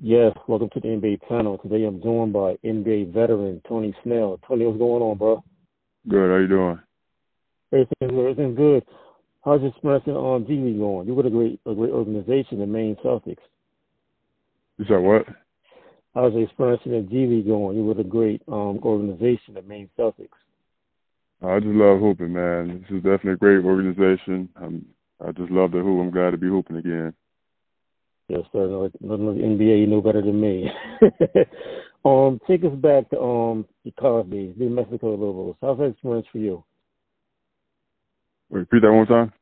Yes, welcome to the NBA panel. Today I'm joined by NBA veteran Tony Snell. Tony, what's going on, bro? Good. How you doing? Everything's good. Everything's good. How's your experience on G League going? You're with a great, a great organization, the Maine Celtics. You said what? How's your experience in G League going? You're with a great um, organization, the Maine Celtics. I just love hooping, man. This is definitely a great organization. I'm, I just love the hoop. I'm glad to be hooping again. Yes, sir. No, the NBA, you know better than me. um, take us back to um your college days, New Mexico Lobos. How's that experience for you? Wait, repeat that one time.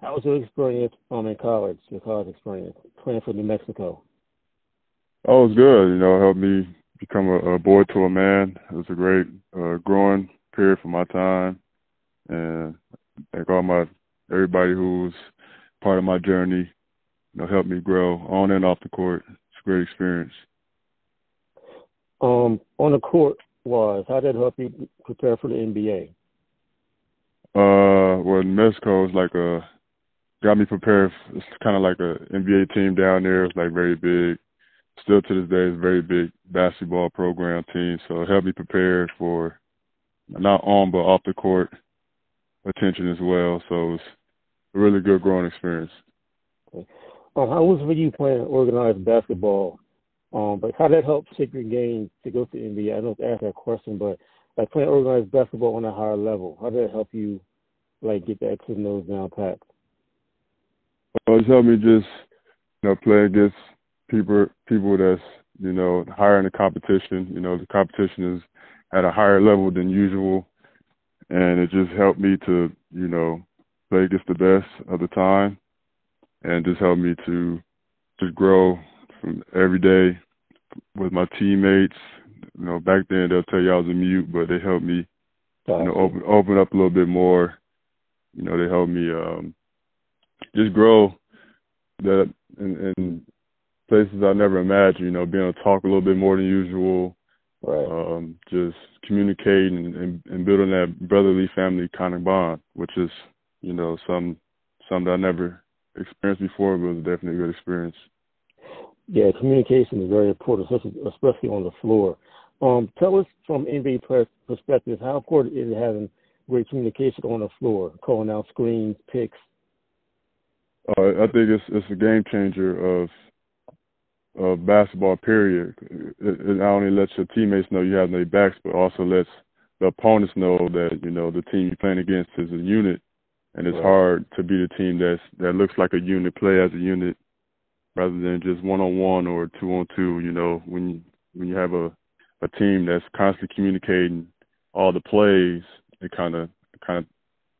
How was your experience um in college? Your college experience playing for New Mexico? Oh, it was good. You know, it helped me become a, a boy to a man. It was a great uh, growing period for my time, and thank all my everybody who's part of my journey you know, helped me grow on and off the court. It's a great experience. Um, on the court was how did it help you prepare for the NBA? Uh, well, Mexico is like a got me prepared. It's kind of like a NBA team down there. It's like very big. Still to this day, it's a very big basketball program team. So it helped me prepare for not on but off the court attention as well. So it's a really good growing experience. Okay. Um, how was it for you playing organized basketball? Um, but how that help shape your game to go to NBA? I don't ask that question, but like playing organized basketball on a higher level, how did it help you like get the X's and O's down pat? Well, it's helped me just you know play against people people that's you know higher in the competition. You know the competition is at a higher level than usual, and it just helped me to you know play against the best of the time and just helped me to just grow from every day with my teammates. You know, back then they'll tell you I was a mute, but they helped me, you know, open open up a little bit more. You know, they helped me um just grow that in, in places I never imagined. You know, being able to talk a little bit more than usual. Right. Um, just communicating and, and building that brotherly family kind of bond, which is, you know, some something I never experienced before, but it was definitely a good experience. Yeah, communication is very important, especially, especially on the floor. Um, tell us from NBA perspective, how important is it having great communication on the floor, calling out screens, picks? Uh, I think it's it's a game changer of of basketball. Period. It, it not only lets your teammates know you have their backs, but also lets the opponents know that you know the team you're playing against is a unit and it's right. hard to beat a team that's that looks like a unit, play as a unit, rather than just one on one or two on two. You know, when you, when you have a a team that's constantly communicating all the plays, it kind of kind of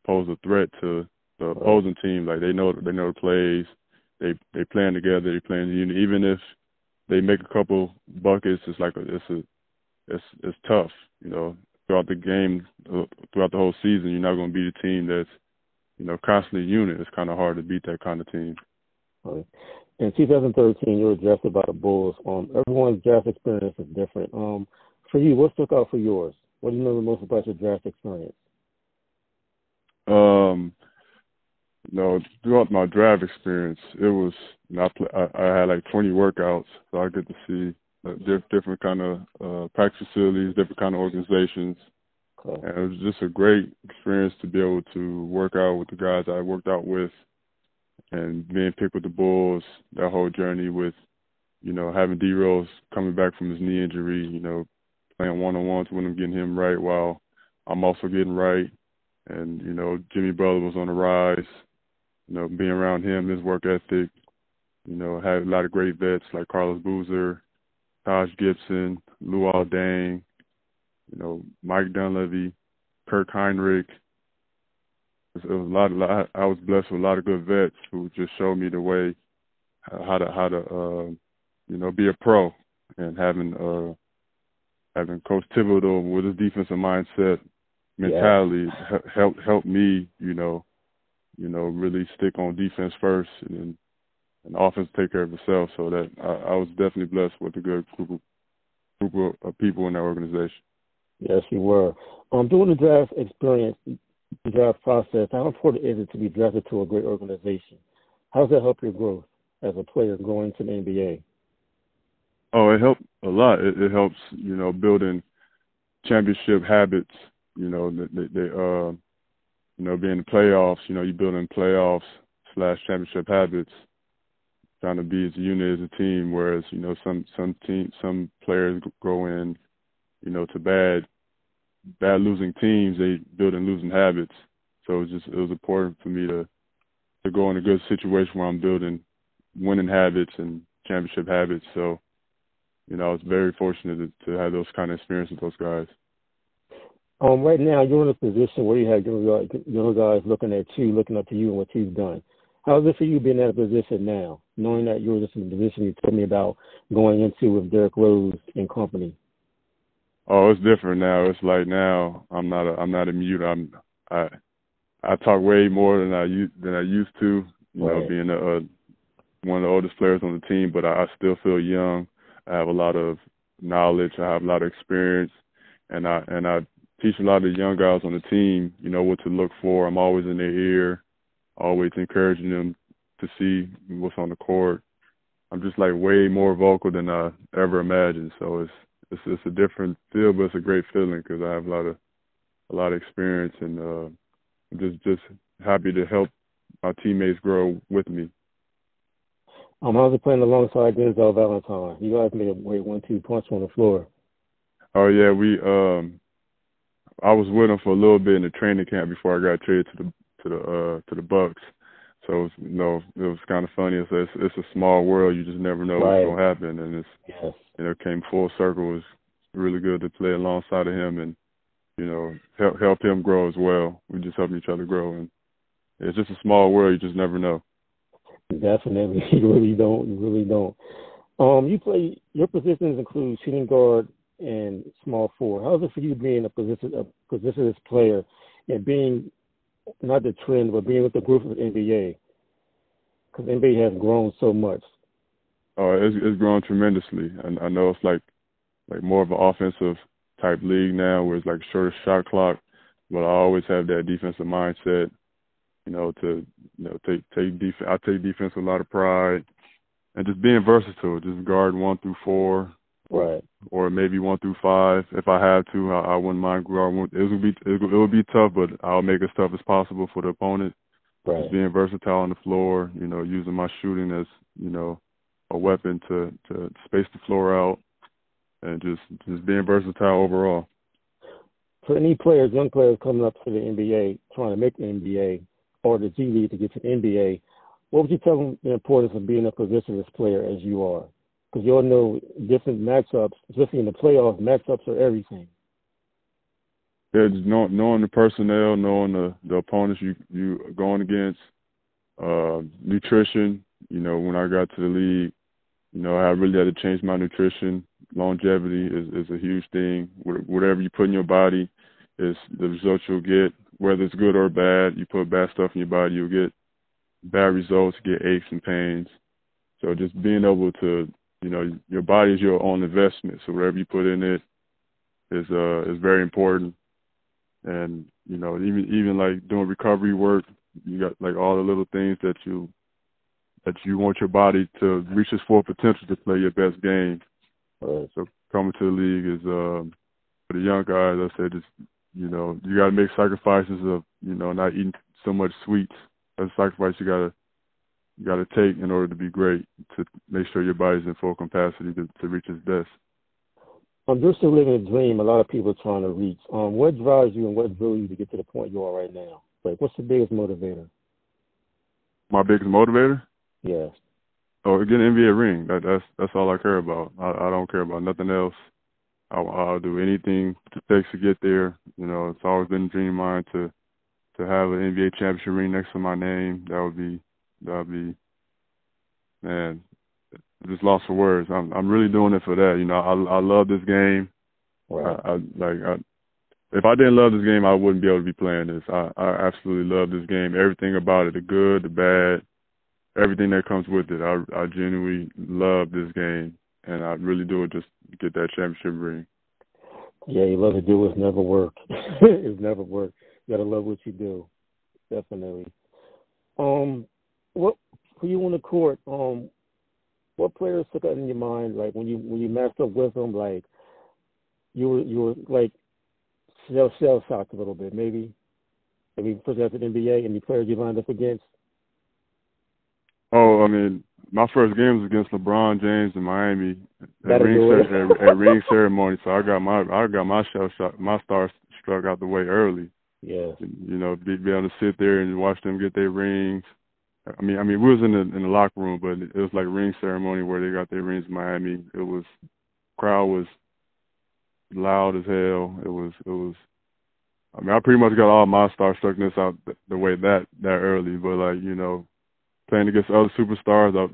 pose a threat to the opposing team. Like they know they know the plays, they they playing together, they playing the unit. Even if they make a couple buckets, it's like a, it's a it's it's tough. You know, throughout the game, uh, throughout the whole season, you're not going to be the team that's you know, constantly unit, it's kind of hard to beat that kind of team. Right. In 2013, you were drafted by the Bulls. Um, everyone's draft experience is different. Um, for you, what stuck out for yours? What do you remember most about your draft experience? Um, you know, throughout my draft experience, it was you know, I, play, I, I had like 20 workouts, so I get to see uh, different kind of uh, practice facilities, different kind of organizations, and it was just a great experience to be able to work out with the guys I worked out with and being picked with the Bulls, that whole journey with, you know, having D Rose coming back from his knee injury, you know, playing one on ones with him, getting him right while I'm also getting right. And, you know, Jimmy Butler was on the rise. You know, being around him, his work ethic, you know, had a lot of great vets like Carlos Boozer, Taj Gibson, Luol Deng, you know, Mike Dunleavy, Kirk Hinrich. It was a lot, of, lot. I was blessed with a lot of good vets who just showed me the way how to how to uh, you know be a pro and having uh having Coach Thibodeau with his defensive mindset mentality yeah. helped help me you know you know really stick on defense first and then and offense take care of itself. So that I, I was definitely blessed with a good group of, group of people in that organization. Yes, you were. Um, during the draft experience, the draft process, how important is it to be drafted to a great organization? How does that help your growth as a player going to the NBA? Oh, it helped a lot. It, it helps, you know, building championship habits. You know, they, they uh, you know, being the playoffs. You know, you building playoffs slash championship habits, trying to be as a unit as a team. Whereas, you know, some some team some players go in, you know, to bad bad losing teams. They build in losing habits. So it was just it was important for me to to go in a good situation where I'm building winning habits and championship habits. So, you know, I was very fortunate to, to have those kind of experiences with those guys. Um, right now you're in a position where you have young guys, young guys looking at you, looking up to you and what you've done. How is it for you being in that position now, knowing that you're just in the position you told me about going into with Derrick Rose and company? Oh, it's different now. It's like now I'm not a I'm not a mute. I'm I I talk way more than I used than I used to. You right. know, being a, a uh, one of the oldest players on the team, but I, I still feel young. I have a lot of knowledge. I have a lot of experience, and I and I teach a lot of the young guys on the team. You know what to look for. I'm always in their ear, always encouraging them to see what's on the court. I'm just like way more vocal than I ever imagined. So it's it's it's a different feel, but it's a great feeling because I have a lot of a lot of experience and uh, I'm just just happy to help my teammates grow with me. Um, I was playing alongside Denzel Valentine. You guys made a great one-two punch on the floor. Oh yeah, we um, I was with him for a little bit in the training camp before I got traded to the to the uh to the Bucks. So it was, you know, it was kind of funny. It's it's, it's a small world. You just never know right. what's gonna happen, and it's yes. you know came full circle. It was really good to play alongside of him and you know help help him grow as well. We just help each other grow, and it's just a small world. You just never know. Definitely, you really don't. You really don't. Um, you play your positions include shooting guard and small forward. How's it for you being a position a positionless player and being not the trend, but being with the group of NBA? Because NBA has grown so much. Oh, it's, it's grown tremendously, and I know it's like like more of an offensive type league now, where it's like shorter shot clock, but I always have that defensive mindset you know, to you know take take defense. I take defense with a lot of pride, and just being versatile. Just guard one through four, right, or maybe one through five if I have to. I, I wouldn't mind guarding. It would be it would, it would be tough, but I'll make it as tough as possible for the opponent. Right. Just being versatile on the floor, you know, using my shooting as you know a weapon to to space the floor out, and just just being versatile overall. For any players, young players coming up to the NBA, trying to make the NBA, or the G League to get to the NBA, what would you tell them the importance of being a positionless player as you are? Because you all know different matchups, especially in the playoffs, matchups are everything. Yeah, just know, knowing the personnel, knowing the the opponents you you are going against, uh, nutrition. You know, when I got to the league, you know, I really had to change my nutrition. Longevity is is a huge thing. Whatever you put in your body is the results you'll get whether it's good or bad. You put bad stuff in your body, you'll get bad results, get aches and pains. So just being able to, you know, your body is your own investment. So whatever you put in it is uh is very important. And you know, even even like doing recovery work, you got like all the little things that you that you want your body to reach its full potential to play your best game. Uh, so coming to the league is um, for the young guys. I said just you know, you got to make sacrifices of, you know, not eating so much sweets. That's a sacrifice you got to you got to take in order to be great to make sure your body's in full capacity to, to reach its best. Um, you're still living a dream. A lot of people are trying to reach. Um, what drives you and what drove you to get to the point you are right now? Like, what's the biggest motivator? My biggest motivator? Yes. Oh, get an NBA ring. That, that's that's all I care about. I, I don't care about nothing else. I'll, I'll do anything it takes to get there. You know, it's always been a dream of mine to to have an NBA championship ring next to my name. That would be that would be man, just lost for words. I'm I'm really doing it for that. You know, I I love this game. Wow. I, I like I if I didn't love this game, I wouldn't be able to be playing this. I, I absolutely love this game. Everything about it, the good, the bad, everything that comes with it. I I genuinely love this game and I really do it just to get that championship ring. Yeah, you love to do it's never work. it's never work. You gotta love what you do. Definitely. Um, what for you on the court? Um, what players took out in your mind, like when you when you matched up with them, like you were you were like shell shell shocked a little bit, maybe. I mean, first after the NBA, any players you lined up against? Oh, I mean, my first game was against LeBron James in Miami at ring, at, at ring ceremony. So I got my I got my shell shot, my star struck out the way early. Yeah. You know, be, be able to sit there and watch them get their rings. I mean, I mean, we was in the in the locker room, but it was like ring ceremony where they got their rings in Miami. It was crowd was loud as hell. It was it was. I mean, I pretty much got all my starstruckness out the, the way that that early, but like you know, playing against other superstars, I,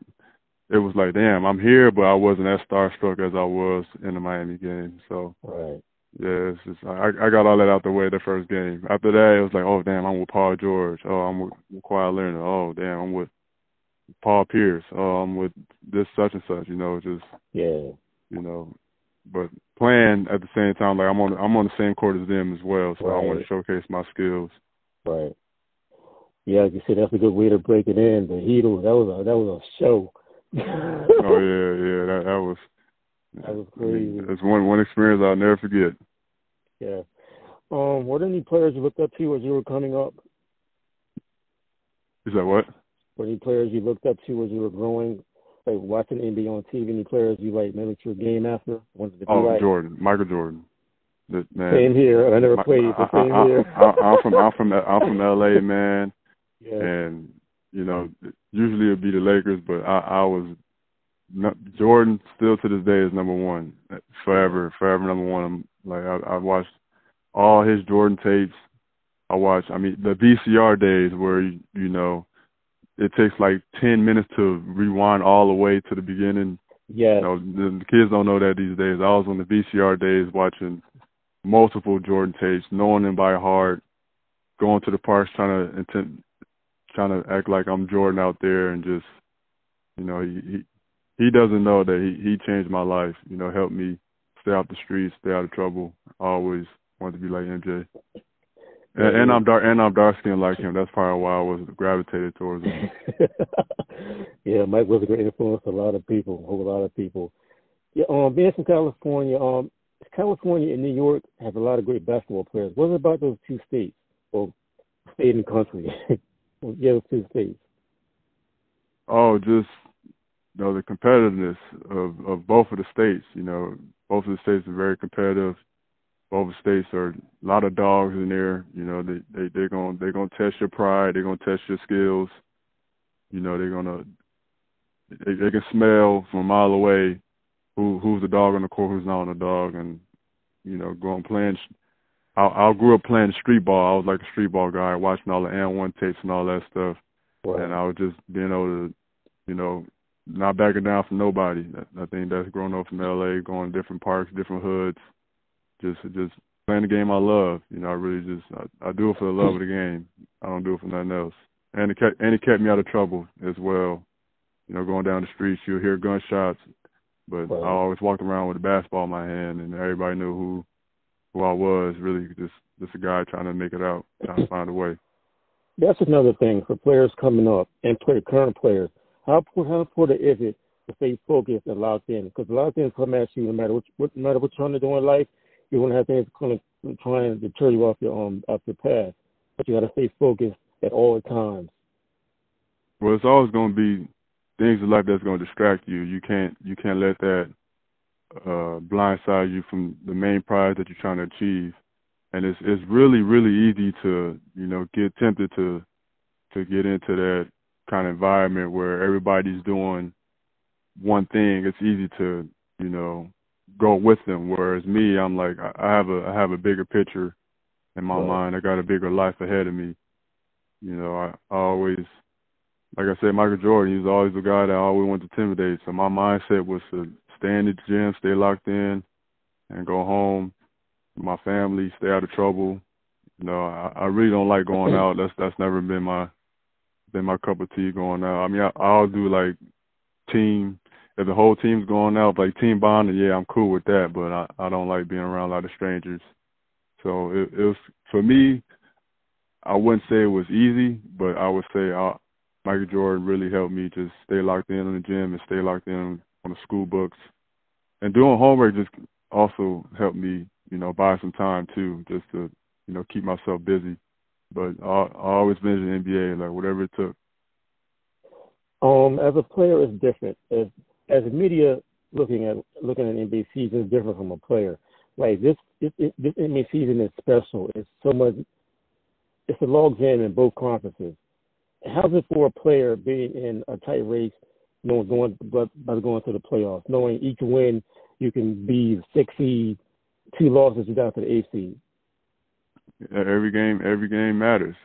it was like, damn, I'm here, but I wasn't as starstruck as I was in the Miami game. So right. Yeah, it's just I I got all that out the way the first game. After that, it was like, oh damn, I'm with Paul George. Oh, I'm with Kawhi Leonard. Oh damn, I'm with Paul Pierce. Oh, I'm with this such and such. You know, just yeah, you know. But playing at the same time, like I'm on I'm on the same court as them as well, so right. I want to showcase my skills. Right. Yeah, like you said, that's a good way to break it in. The Heat, that was a that was a show. oh yeah, yeah, that that was that was crazy. It's one one experience I'll never forget. Yeah. Um, were there any players you looked up to as you were coming up? Is that what? Were any players you looked up to as you were growing, like watching NBA on TV? Any players you like mimicked your game after? Wanted to oh, like? Jordan, Michael Jordan. The, man, same here. I never my, played, but same I, I, here. I, I'm from I'm from I'm from LA, man. Yeah. And you know, usually it'd be the Lakers, but I, I was Jordan still to this day is number one, uh, forever, forever number one. I'm, like I, I watched all his Jordan tapes. I watched. I mean, the VCR days where you, you know it takes like ten minutes to rewind all the way to the beginning. Yeah. You know, the, the kids don't know that these days. I was on the VCR days watching multiple Jordan tapes, knowing them by heart, going to the parks trying to intent, trying to act like I'm Jordan out there, and just you know he he doesn't know that he he changed my life. You know, helped me stay out the streets, stay out of trouble. I always wanted to be like MJ. And, and I'm dark and I'm dark skinned like him. That's probably why I was gravitated towards him. yeah, Mike was a great influence a lot of people, a whole lot of people. Yeah, um, being from California, um, California and New York have a lot of great basketball players. What about those two states, or state and country? yeah, those two states. Oh, just you know the competitiveness of of both of the states. You know, both of the states are very competitive. Both of the states are a lot of dogs in there. You know, they they they're gonna they're gonna test your pride. They're gonna test your skills. You know, they're gonna they, they can smell from a mile away who who's the dog on the court, who's not on the dog, and you know, going playing. I I grew up playing street ball. I was like a street ball guy, watching all the AND1 tapes and all that stuff. Wow. And I was just being able to, you know, not backing down from nobody. I think that's growing up from LA, going to different parks, different hoods, just just playing the game I love. You know, I really just I, I do it for the love of the game. I don't do it for nothing else. And it kept and it kept me out of trouble as well. You know, going down the streets, you'll hear gunshots, but wow. I always walked around with a basketball in my hand, and everybody knew who who I was. Really, just just a guy trying to make it out, trying to find a way. That's another thing for players coming up and play current players how how important is it to stay focused and locked in? Because a lot of things come at you no matter what, what no matter what you're trying to do in life, you're gonna have things kind of try and deter you off your um off your path. But you got to stay focused at all times. Well, it's always gonna be things in life that's gonna distract you. You can't you can't let that uh blindside you from the main prize that you're trying to achieve. And it's it's really really easy to you know get tempted to to get into that kind of environment where everybody's doing one thing, it's easy to, you know, go with them. Whereas me, I'm like, I have a, I have a bigger picture in my right. mind. I got a bigger life ahead of me. You know, I, I always, like I said, Michael Jordan, he was always the guy that I always wanted to intimidate. So my mindset was to stay in the gym, stay locked in, and go home. My family, stay out of trouble. You know, I, I really don't like going out. That's that's never been my been my cup of tea going out. I mean, I, I'll do like team if the whole team's going out, like team bonding. Yeah, I'm cool with that, but I I don't like being around a lot of strangers. So it, it was for me. I wouldn't say it was easy, but I would say I Michael Jordan really helped me just stay locked in on the gym and stay locked in on the school books. And doing homework just also helped me, you know, buy some time too, just to, you know, keep myself busy. But I, I always the NBA, like whatever it took. Um, as a player, it's different. As as media looking at looking at NBA season is different from a player. Like this, this, this NBA season is special. It's so much. It's a log jam in both conferences. How's it for a player being in a tight race, knowing going but by going to the playoffs, knowing each win you can be six seed, two losses you got to the eighth seed. Every game, every game matters.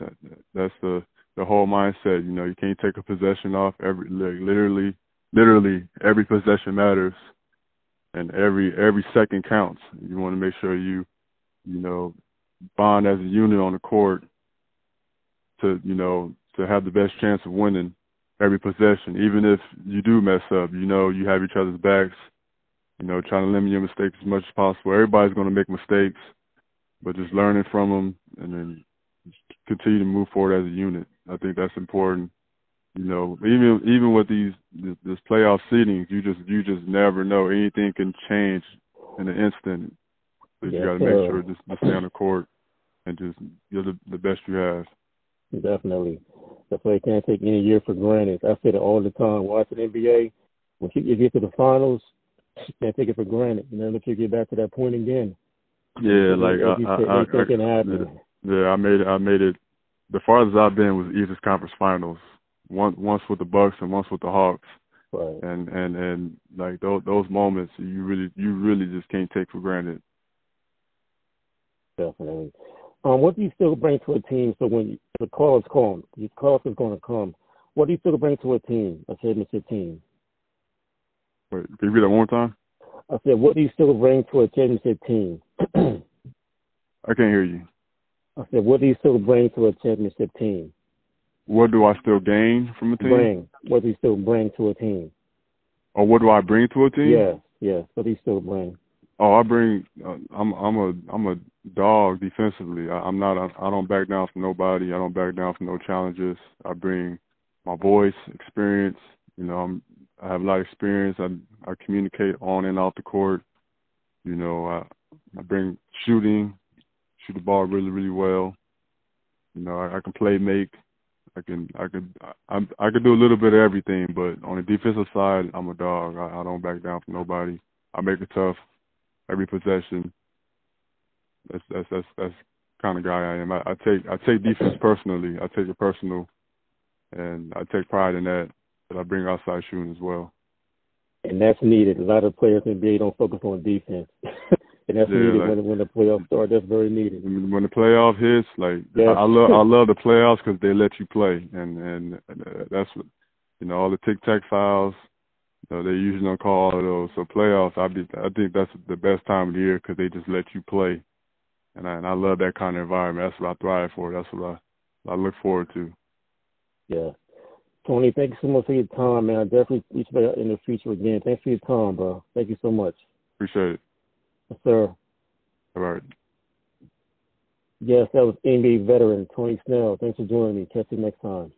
That's the the whole mindset. You know, you can't take a possession off. Every like, literally, literally every possession matters, and every every second counts. You want to make sure you, you know, bond as a unit on the court to you know to have the best chance of winning every possession. Even if you do mess up, you know you have each other's backs you know, trying to limit your mistakes as much as possible. Everybody's going to make mistakes, but just learning from them and then continue to move forward as a unit. I think that's important. You know, even even with these this, this playoff seedings, you just you just never know. Anything can change in an instant. So you got to make sure just to stay on the court and just give the, the best you have. Definitely. That's why you can't take any year for granted. I say it all the time. Watching NBA, when you get to the finals, can't take it for granted. You know, if you get back to that point again. Yeah, like I, I, I, I, can happen. Yeah, I made it. I made it. The farthest I've been was Eastern Conference Finals. Once, once with the Bucks and once with the Hawks. Right. And and and like those those moments, you really you really just can't take for granted. Definitely. Um, what do you still bring to a team? So when you, the call is calling, the call is going to come. What do you still bring to a team, a championship team? Wait, can you read that one more time? I said, what do you still bring to a championship team? I can't hear you. I said, what do you still bring to a championship team? What do I still gain from a team? Bring. What do you still bring to a team? Or what do I bring to a team? Yes, yes. What do you still bring? Oh, I bring. Uh, I'm I'm a I'm a dog defensively. I, I'm not. I, I don't back down from nobody. I don't back down from no challenges. I bring my voice, experience. You know, I'm I have a lot of experience. I I communicate on and off the court. You know, I I bring shooting, shoot the ball really really well. You know, I, I can play make. I can I can I I can do a little bit of everything, but on the defensive side, I'm a dog. I, I don't back down from nobody. I make it tough every possession. That's that's that's that's kind of guy I am. I, I take I take defense personally. I take it personal, and I take pride in that but I bring outside shooting as well. And that's needed. A lot of players in the NBA don't focus on defense. and that's yeah, needed like, when when the playoffs start. That's very needed. When the playoff hits, like. I, I love I love the playoffs because they let you play, and and uh, that's what you know all the tic tac fouls. You know, they usually don't call all of those. So playoffs, I be I think that's the best time of the year because they just let you play, and I and I love that kind of environment. That's what I thrive for. That's what I I look forward to. Yeah, Tony, thank you so much for your time, man. I definitely reach back in the future again. Thanks for your time, bro. Thank you so much. Appreciate it. Yes, sir. All right. Yes, that was NBA veteran Tony Snell. Thanks for joining me. Catch you next time.